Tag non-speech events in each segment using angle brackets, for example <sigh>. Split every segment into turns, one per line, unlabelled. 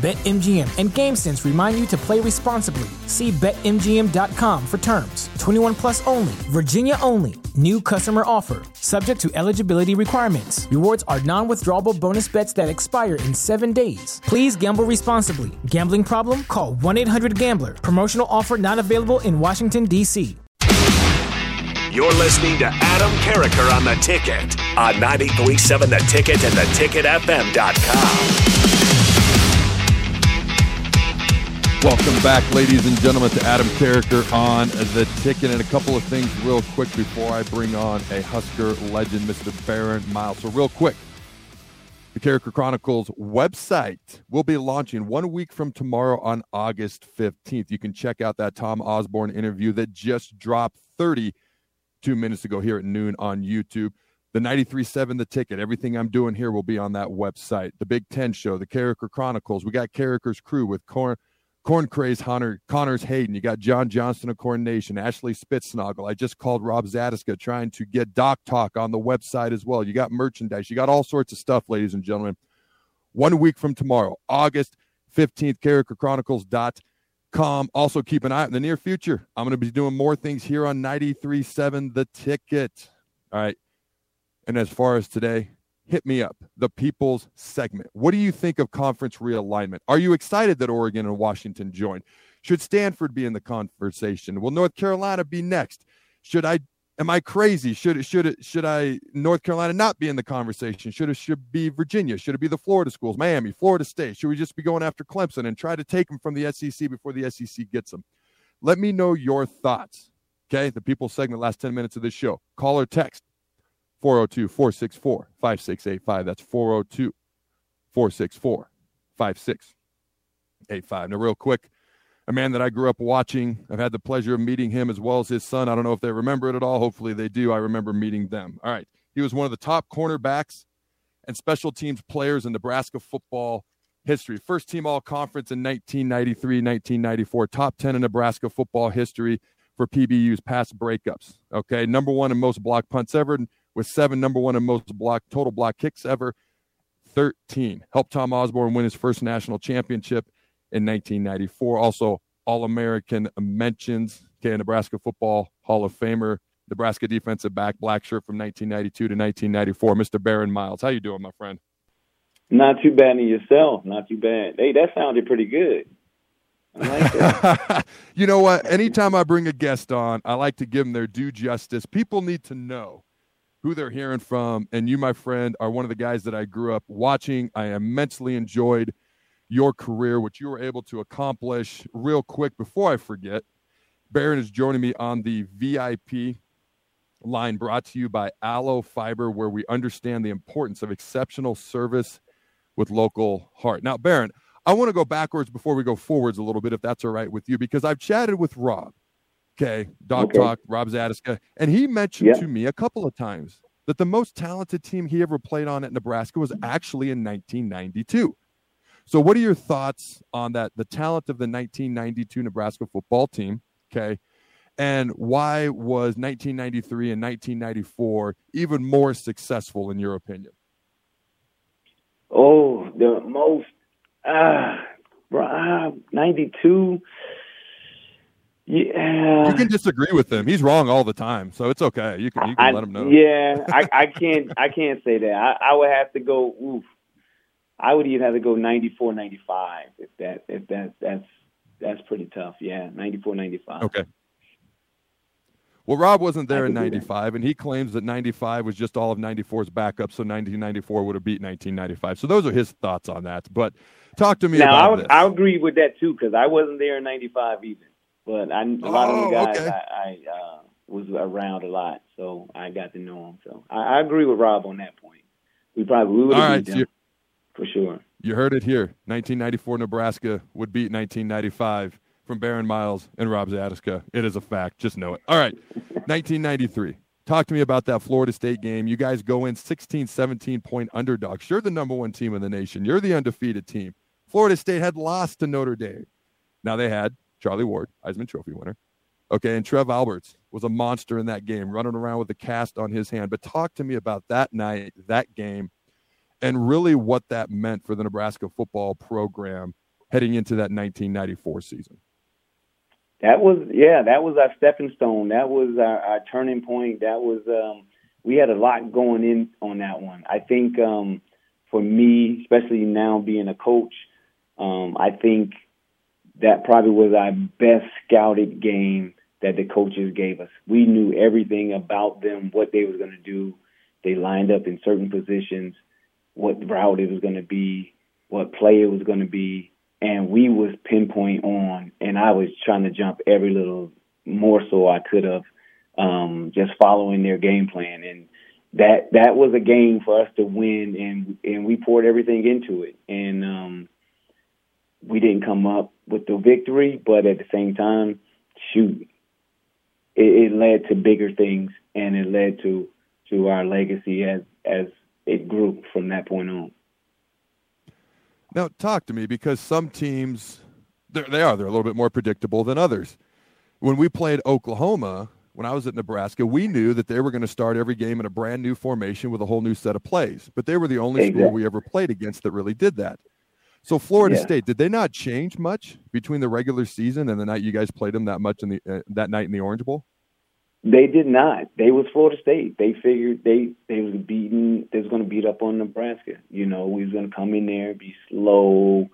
BetMGM and GameSense remind you to play responsibly. See BetMGM.com for terms. 21 plus only, Virginia only. New customer offer, subject to eligibility requirements. Rewards are non withdrawable bonus bets that expire in seven days. Please gamble responsibly. Gambling problem? Call 1 800 Gambler. Promotional offer not available in Washington, D.C.
You're listening to Adam Carriker on the ticket on 937 The Ticket and theticketfm.com.
Welcome back, ladies and gentlemen, to Adam Carriker on the ticket. And a couple of things, real quick, before I bring on a Husker legend, Mr. Barron Miles. So, real quick, the Carriker Chronicles website will be launching one week from tomorrow on August 15th. You can check out that Tom Osborne interview that just dropped 32 minutes ago here at noon on YouTube. The 93.7 The Ticket, everything I'm doing here will be on that website. The Big Ten Show, the Carriker Chronicles. We got Carriker's Crew with Corn. Corn Craze Hunter, Connors Hayden. You got John Johnston of Corn Nation, Ashley Spitznagel. I just called Rob Zatechka trying to get Doc Talk on the website as well. You got merchandise. You got all sorts of stuff, ladies and gentlemen. One week from tomorrow, August 15th, CarrikerChronicles.com. Also, keep an eye in the near future. I'm going to be doing more things here on 93.7 The Ticket. All right. And as far as today, hit me up. The People's segment. What do you think of conference realignment? Are you excited that Oregon and Washington joined? Should Stanford be in the conversation? Will North Carolina be next? Should I am I crazy? Should it should it should I North Carolina not be in the conversation? Should it should be Virginia? Should it be the Florida schools, Miami, Florida State? Should we just be going after Clemson and try to take them from the SEC before the SEC gets them? Let me know your thoughts. Okay, the people segment last 10 minutes of this show. Call or text 402 464 5685. That's 402 464 5685. Now, real quick, a man that I grew up watching. I've had the pleasure of meeting him as well as his son. I don't know if they remember it at all. Hopefully they do. I remember meeting them. All right. He was one of the top cornerbacks and special teams players in Nebraska football history. First team all conference in 1993, 1994, top 10 in Nebraska football history for PBU's pass breakups. Okay. Number one in most block punts ever with seven number one in most block total block kicks ever. 13 helped Tom Osborne win his first national championship in 1994. Also, All American mentions. Okay, Nebraska Football Hall of Famer, Nebraska defensive back, black shirt from 1992 to 1994. Mr. Barron Miles, how you doing, my friend?
Not too bad in yourself. Not too bad. Hey, that sounded pretty good.
Like <laughs> you know what? Anytime I bring a guest on, I like to give them their due justice. People need to know who they're hearing from. And you, my friend, are one of the guys that I grew up watching. I immensely enjoyed your career, what you were able to accomplish. Real quick, before I forget, Barron is joining me on the VIP line brought to you by Allo Fiber, where we understand the importance of exceptional service with local heart. Now, Barron, I want to go backwards before we go forwards a little bit, if that's all right with you, because I've chatted with Rob Okay, Dog okay. Talk, Rob Zatechka, and he mentioned yeah. to me a couple of times that the most talented team he ever played on at Nebraska was actually in 1992. So, what are your thoughts on that? The talent of the 1992 Nebraska football team, okay, and why was 1993 and 1994 even more successful in your opinion?
Oh, the most ah, uh, 92 yeah,
you can disagree with him. He's wrong all the time, so it's okay. You can you can I, let him know.
Yeah, I, I can't I can't say that. I, I would have to go. Oof, I would even have to go 94, 95 if that if that that's that's pretty tough. Yeah, 94, 95.
Okay. Well, Rob wasn't there in 95, and he claims that 95 was just all of 94's backup, so 1994 would have beat 1995. So those are his thoughts on that. But talk to me
now,
about
I. I agree with that, too, because I wasn't there in 95 either. But I, a lot oh, of the oh, guys,
okay.
I, I uh, was around a lot, so I got to know them. So I, I agree with Rob on that point. We probably we would have right, beat them for sure.
You heard it here. 1994 Nebraska would beat 1995 from Barron Miles and Rob Zatechka. It is a fact. Just know it. All right. <laughs> 1993. Talk to me about that Florida State game. You guys go in 16, 17 point underdogs. You're the number one team in the nation. You're the undefeated team. Florida State had lost to Notre Dame. Now they had Charlie Ward, Heisman Trophy winner. Okay, and Trev Alberts was a monster in that game, running around with a cast on his hand. But talk to me about that night, that game, and really what that meant for the Nebraska football program heading into that 1994 season.
That was yeah, that was our stepping stone. That was our, our turning point. That was um, we had a lot going in on that one. I think um, for me, especially now being a coach, um, I think that probably was our best scouted game that the coaches gave us. We knew everything about them, what they was going to do. They lined up in certain positions, what route it was going to be, what play it was going to be, and we was pinpoint on. And I was trying to jump every little morsel I could have, um, just following their game plan. And that that was a game for us to win, and and we poured everything into it. And um, we didn't come up with the victory, but at the same time, shoot, it, it led to bigger things, and it led to to our legacy as as it grew from that point on.
Now, talk to me because some teams, they are they're a little bit more predictable than others. When we played Oklahoma, when I was at Nebraska, we knew that they were going to start every game in a brand new formation with a whole new set of plays. But they were the only exactly. school we ever played against that really did that. So Florida yeah. State, did they not change much between the regular season and the night you guys played them that much in the uh, that night in the Orange Bowl?
They did not. They was Florida State. They figured they they was beating. They was going to beat up on Nebraska. You know, we was going to come in there, be slow,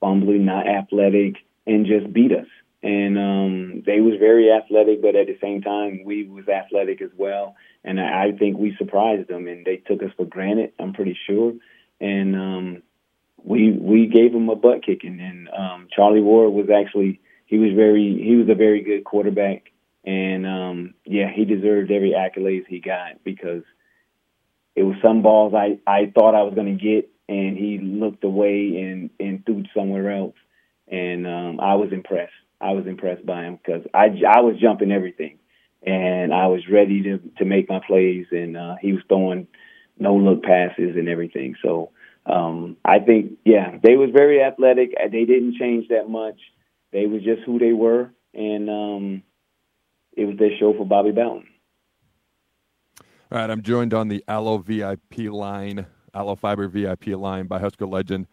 fumbling, not athletic, and just beat us. And um, they was very athletic, but at the same time, we was athletic as well. And I, I think we surprised them, and they took us for granted. I'm pretty sure. And um, we we gave him a butt kicking, and um, Charlie Ward was actually he was very he was a very good quarterback, and um, yeah, he deserved every accolades he got because it was some balls I I thought I was going to get, and he looked away and and threw somewhere else, and um, I was impressed. I was impressed by him because I I was jumping everything, and I was ready to to make my plays, and uh, he was throwing no look passes and everything. So um, I think, yeah, they was very athletic. They didn't change that much. They was just who they were, and um, it was their show for Bobby Bowden.
All right, I'm joined on the Allo VIP line, Allo Fiber VIP line by Husker legend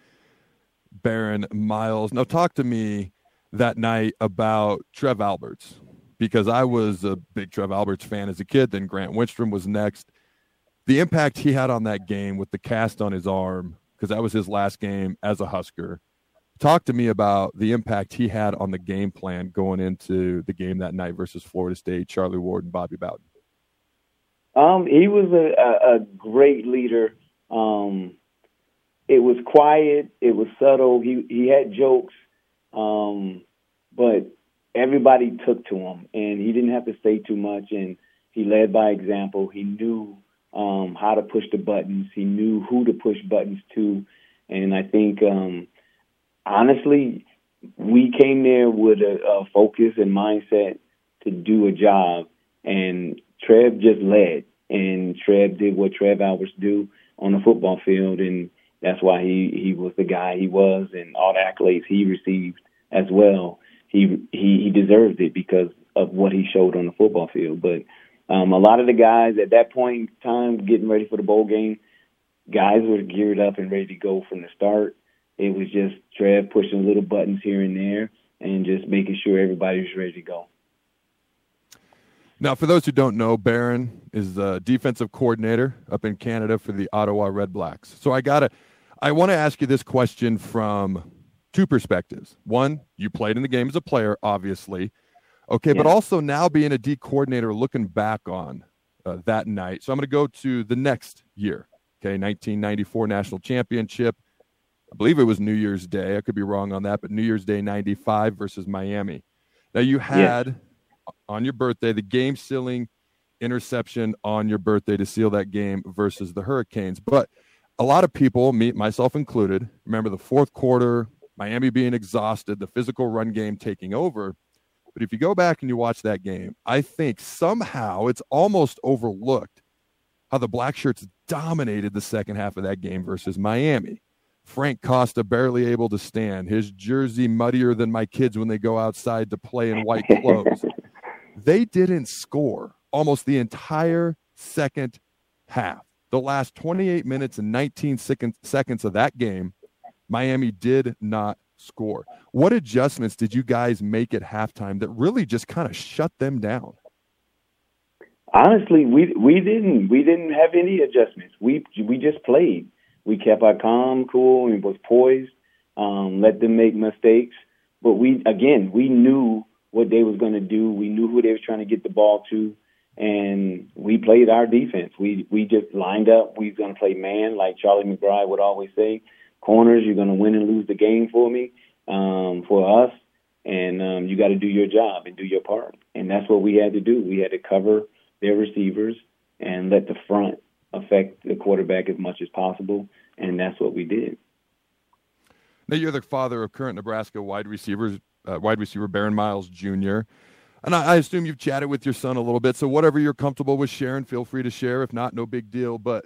Baron Miles. Now, talk to me that night about Trev Alberts because I was a big Trev Alberts fan as a kid. Then Grant Wistrom was next. The impact he had on that game with the cast on his arm because that was his last game as a Husker. Talk to me about the impact he had on the game plan going into the game that night versus Florida State, Charlie Ward and Bobby Bowden.
Um, he was a, a, a great leader. Um, it was quiet. It was subtle. He he had jokes, um, but everybody took to him, and he didn't have to say too much. And he led by example. He knew um, how to push the buttons. He knew who to push buttons to, and I think um, honestly, we came there with a, a focus and mindset to do a job, and Trev just led, and Trev did what Trev Alberts do on the football field, and that's why he he was the guy he was, and all the accolades he received as well. He he he deserved it because of what he showed on the football field, but um, a lot of the guys at that point in time, getting ready for the bowl game, guys were geared up and ready to go from the start. It was just Trev pushing little buttons here and there and just making sure everybody was ready to go.
Now, for those who don't know, Barron is the defensive coordinator up in Canada for the Ottawa Red Blacks. So I gotta, I want to ask you this question from two perspectives. One, you played in the game as a player, obviously, Okay, yeah. but also now being a D coordinator, looking back on uh, that night. So I'm going to go to the next year. Okay, 1994 national championship. I believe it was New Year's Day. I could be wrong on that, but New Year's Day 95 versus Miami. Now you had on your birthday, the game sealing interception on your birthday to seal that game versus the Hurricanes. But a lot of people, me myself included, remember the fourth quarter, Miami being exhausted, the physical run game taking over. But if you go back and you watch that game, I think somehow it's almost overlooked how the Black Shirts dominated the second half of that game versus Miami. Frank Costa barely able to stand, his jersey muddier than my kids when they go outside to play in white <laughs> clothes. they didn't score almost the entire second half. The last 28 minutes and 19 seconds of that game, Miami did not score. What adjustments did you guys make at halftime that really just kind of shut them down?
Honestly, we we didn't we didn't have any adjustments. We we just played. We kept our calm, cool, and was poised. Um, let them make mistakes, but we again we knew what they was going to do. We knew who they was trying to get the ball to, and we played our defense. We we just lined up. We was going to play man, like Charlie McBride would always say. Corners, you're going to win and lose the game for me, um, for us, and um, you got to do your job and do your part. And that's what we had to do. We had to cover their receivers and let the front affect the quarterback as much as possible, and that's what we did.
Now you're the father of current Nebraska wide receivers, uh, wide receiver Barron Miles Jr. And I, I, assume you've chatted with your son a little bit. So whatever you're comfortable with sharing, feel free to share. If not, no big deal. But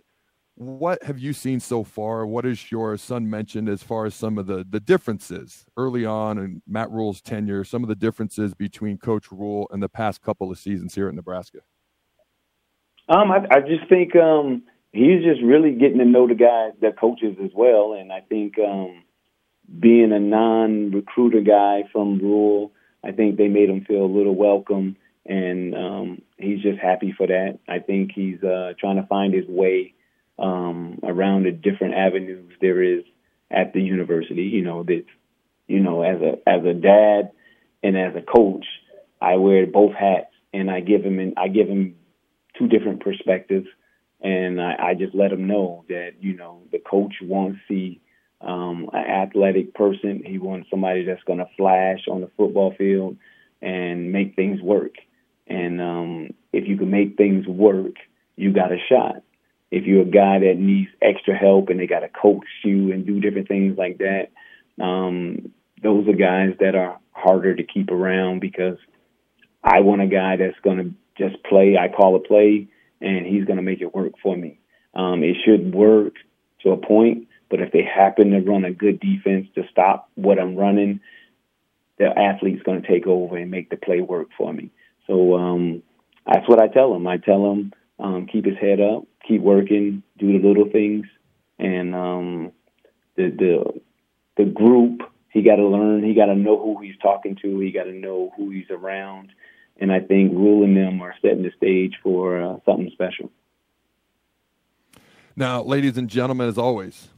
what have you seen so far? What has your son mentioned as far as some of the the differences early on in Matt Rhule's tenure? Some of the differences between Coach Rhule and the past couple of seasons here at Nebraska.
Um, I, I just think um, he's just really getting to know the guys, the coaches as well, and I think um, being a non-recruiter guy from Rhule, I think they made him feel a little welcome, and um, he's just happy for that. I think he's uh, trying to find his way um, around the different avenues there is at the university. You know that, you know, as a as a dad and as a coach, I wear both hats, and I give him I give him two different perspectives, and I, I just let him know that you know the coach wants to see um, an athletic person. He wants somebody that's going to flash on the football field and make things work. And um, if you can make things work, you got a shot. If you're a guy that needs extra help and they got to coach you and do different things like that, um, those are guys that are harder to keep around because I want a guy that's going to just play. I call a play, and he's going to make it work for me. Um, it should work to a point, but if they happen to run a good defense to stop what I'm running, the athlete's going to take over and make the play work for me. So um, that's what I tell him. I tell him um, keep his head up, keep working, do the little things, and um, the the the group. He got to learn. He got to know who he's talking to. He got to know who he's around and I think ruling them are setting the stage for uh, something special.
Now, ladies and gentlemen, as always,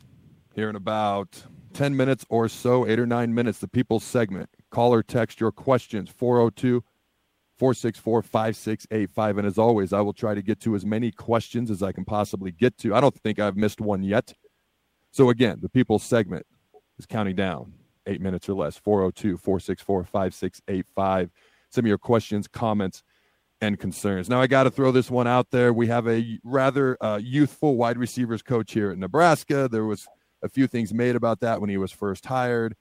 here in about 10 minutes or so, eight or nine minutes, the People's segment. Call or text your questions, 402 464 5685. And as always, I will try to get to as many questions as I can possibly get to. I don't think I've missed one yet. So, again, the People's segment is counting down eight minutes or less, 402 464 5685 some of your questions, comments, and concerns. Now, I got to throw this one out there. We have a rather uh, youthful wide receivers coach here at Nebraska. There was a few things made about that when he was first hired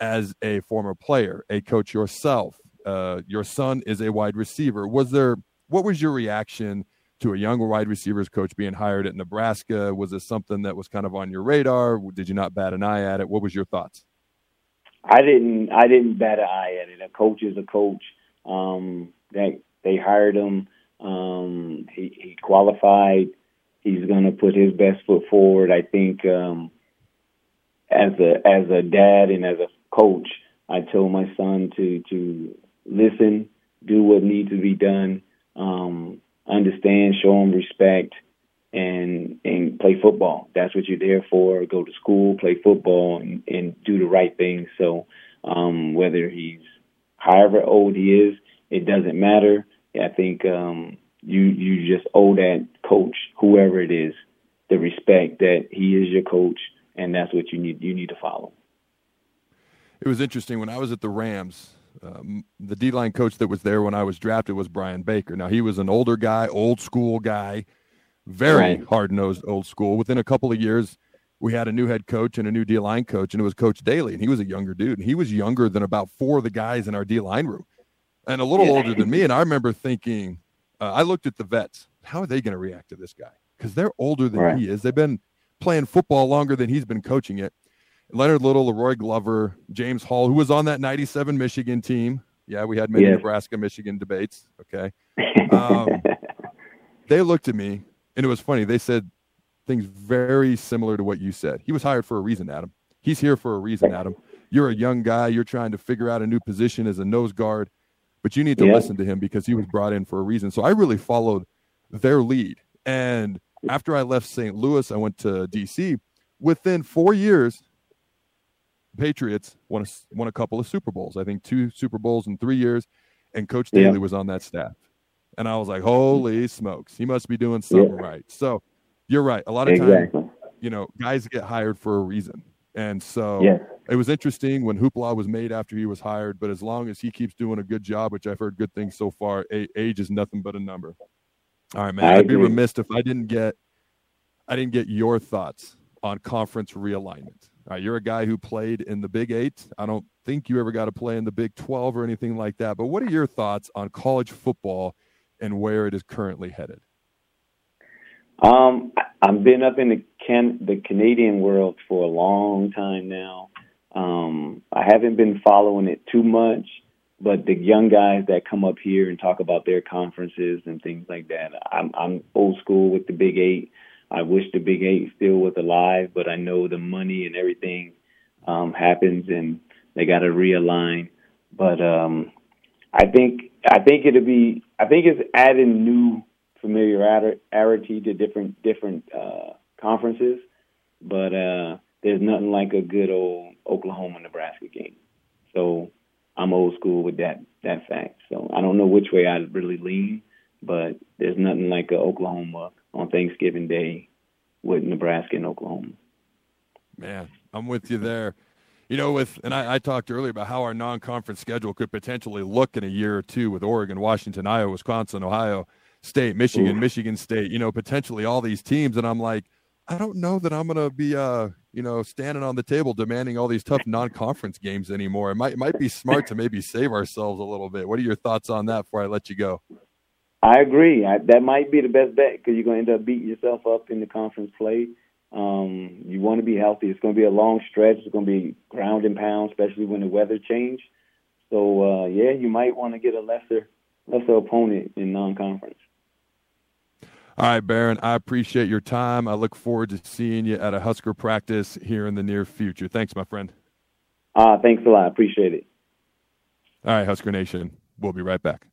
as a former player, a coach yourself. Uh, your son is a wide receiver. Was there, what was your reaction to a young wide receivers coach being hired at Nebraska? Was this something that was kind of on your radar? Did you not bat an eye at it? What was your thoughts?
I didn't, I didn't bat an eye at it. A coach is a coach um, that they hired him. Um, he, he qualified. He's going to put his best foot forward. I think um, as a as a dad and as a coach, I told my son to to listen, do what needs to be done, um, understand, show him respect, and and play football. That's what you're there for. Go to school, play football, and, and do the right thing. So um, whether he's however old he is, it doesn't matter. I think um, you you just owe that coach, whoever it is, the respect that he is your coach, and that's what you need you need to follow.
It was interesting when I was at the Rams um, the D line coach that was there when I was drafted was Brian Baker. Now he was an older guy, old school guy, very right. hard nosed old school. Within a couple of years, we had a new head coach and a new D line coach, and it was Coach Daly, and he was a younger dude, and he was younger than about four of the guys in our D line room, and a little yeah. older than me. And I remember thinking, uh, I looked at the vets, how are they going to react to this guy? Because they're older than right. he is. They've been playing football longer than he's been coaching it. Leonard Little, La'Roi Glover, James Hall, who was on that 97 Michigan team. Yeah, we had many Nebraska Michigan debates. Okay. <laughs> Um, they looked at me, and it was funny. They said things very similar to what you said. He was hired for a reason, Adam. He's here for a reason, Adam. You're a young guy. You're trying to figure out a new position as a nose guard, but you need to listen to him because he was brought in for a reason. So I really followed their lead. And after I left St. Louis, I went to DC. Within four years, Patriots won a, won a couple of Super Bowls. I think two Super Bowls in three years, and Coach Daly yeah. was on that staff. And I was like, "Holy smokes, he must be doing something yeah. right." So, you're right. A lot of exactly. times, you know, guys get hired for a reason, and so yeah. it was interesting when hoopla was made after he was hired. But as long as he keeps doing a good job, which I've heard good things so far, age is nothing but a number. All right, man. I I'd be remiss if I didn't get I didn't get your thoughts on conference realignment. Right, you're a guy who played in the Big Eight. I don't think you ever got to play in the Big 12 or anything like that. But what are your thoughts on college football and where it is currently headed?
Um, I've been up in the can the Canadian world for a long time now. Um, I haven't been following it too much, but the young guys that come up here and talk about their conferences and things like that, I'm, I'm old school with the Big Eight. I wish the Big Eight still was alive, but I know the money and everything um, happens, and they got to realign. But um, I think I think it'll be I think it's adding new familiarity to different different uh, conferences, but uh, there's nothing like a good old Oklahoma Nebraska game. So I'm old school with that that fact. So I don't know which way I really lean, but there's nothing like a Oklahoma on Thanksgiving Day with Nebraska and Oklahoma.
Man, I'm with you there. You know, with and I, I talked earlier about how our non-conference schedule could potentially look in a year or two with Oregon, Washington, Iowa, Wisconsin, Ohio State, Michigan, Ooh. Michigan State. You know, potentially all these teams, and I'm like, I don't know that I'm going to be, uh, you know, standing on the table demanding all these tough non-conference games anymore. It might it might be smart to maybe save ourselves a little bit. What are your thoughts on that before I let you go?
I agree. I, that might be the best bet because you're going to end up beating yourself up in the conference play. Um, you want to be healthy. It's going to be a long stretch. It's going to be ground and pound, especially when the weather change. So uh, yeah, you might want to get a lesser lesser opponent in non-conference.
All right, Barron. I appreciate your time. I look forward to seeing you at a Husker practice here in the near future. Thanks, my friend.
Uh, thanks a lot. Appreciate it.
All right, Husker Nation. We'll be right back.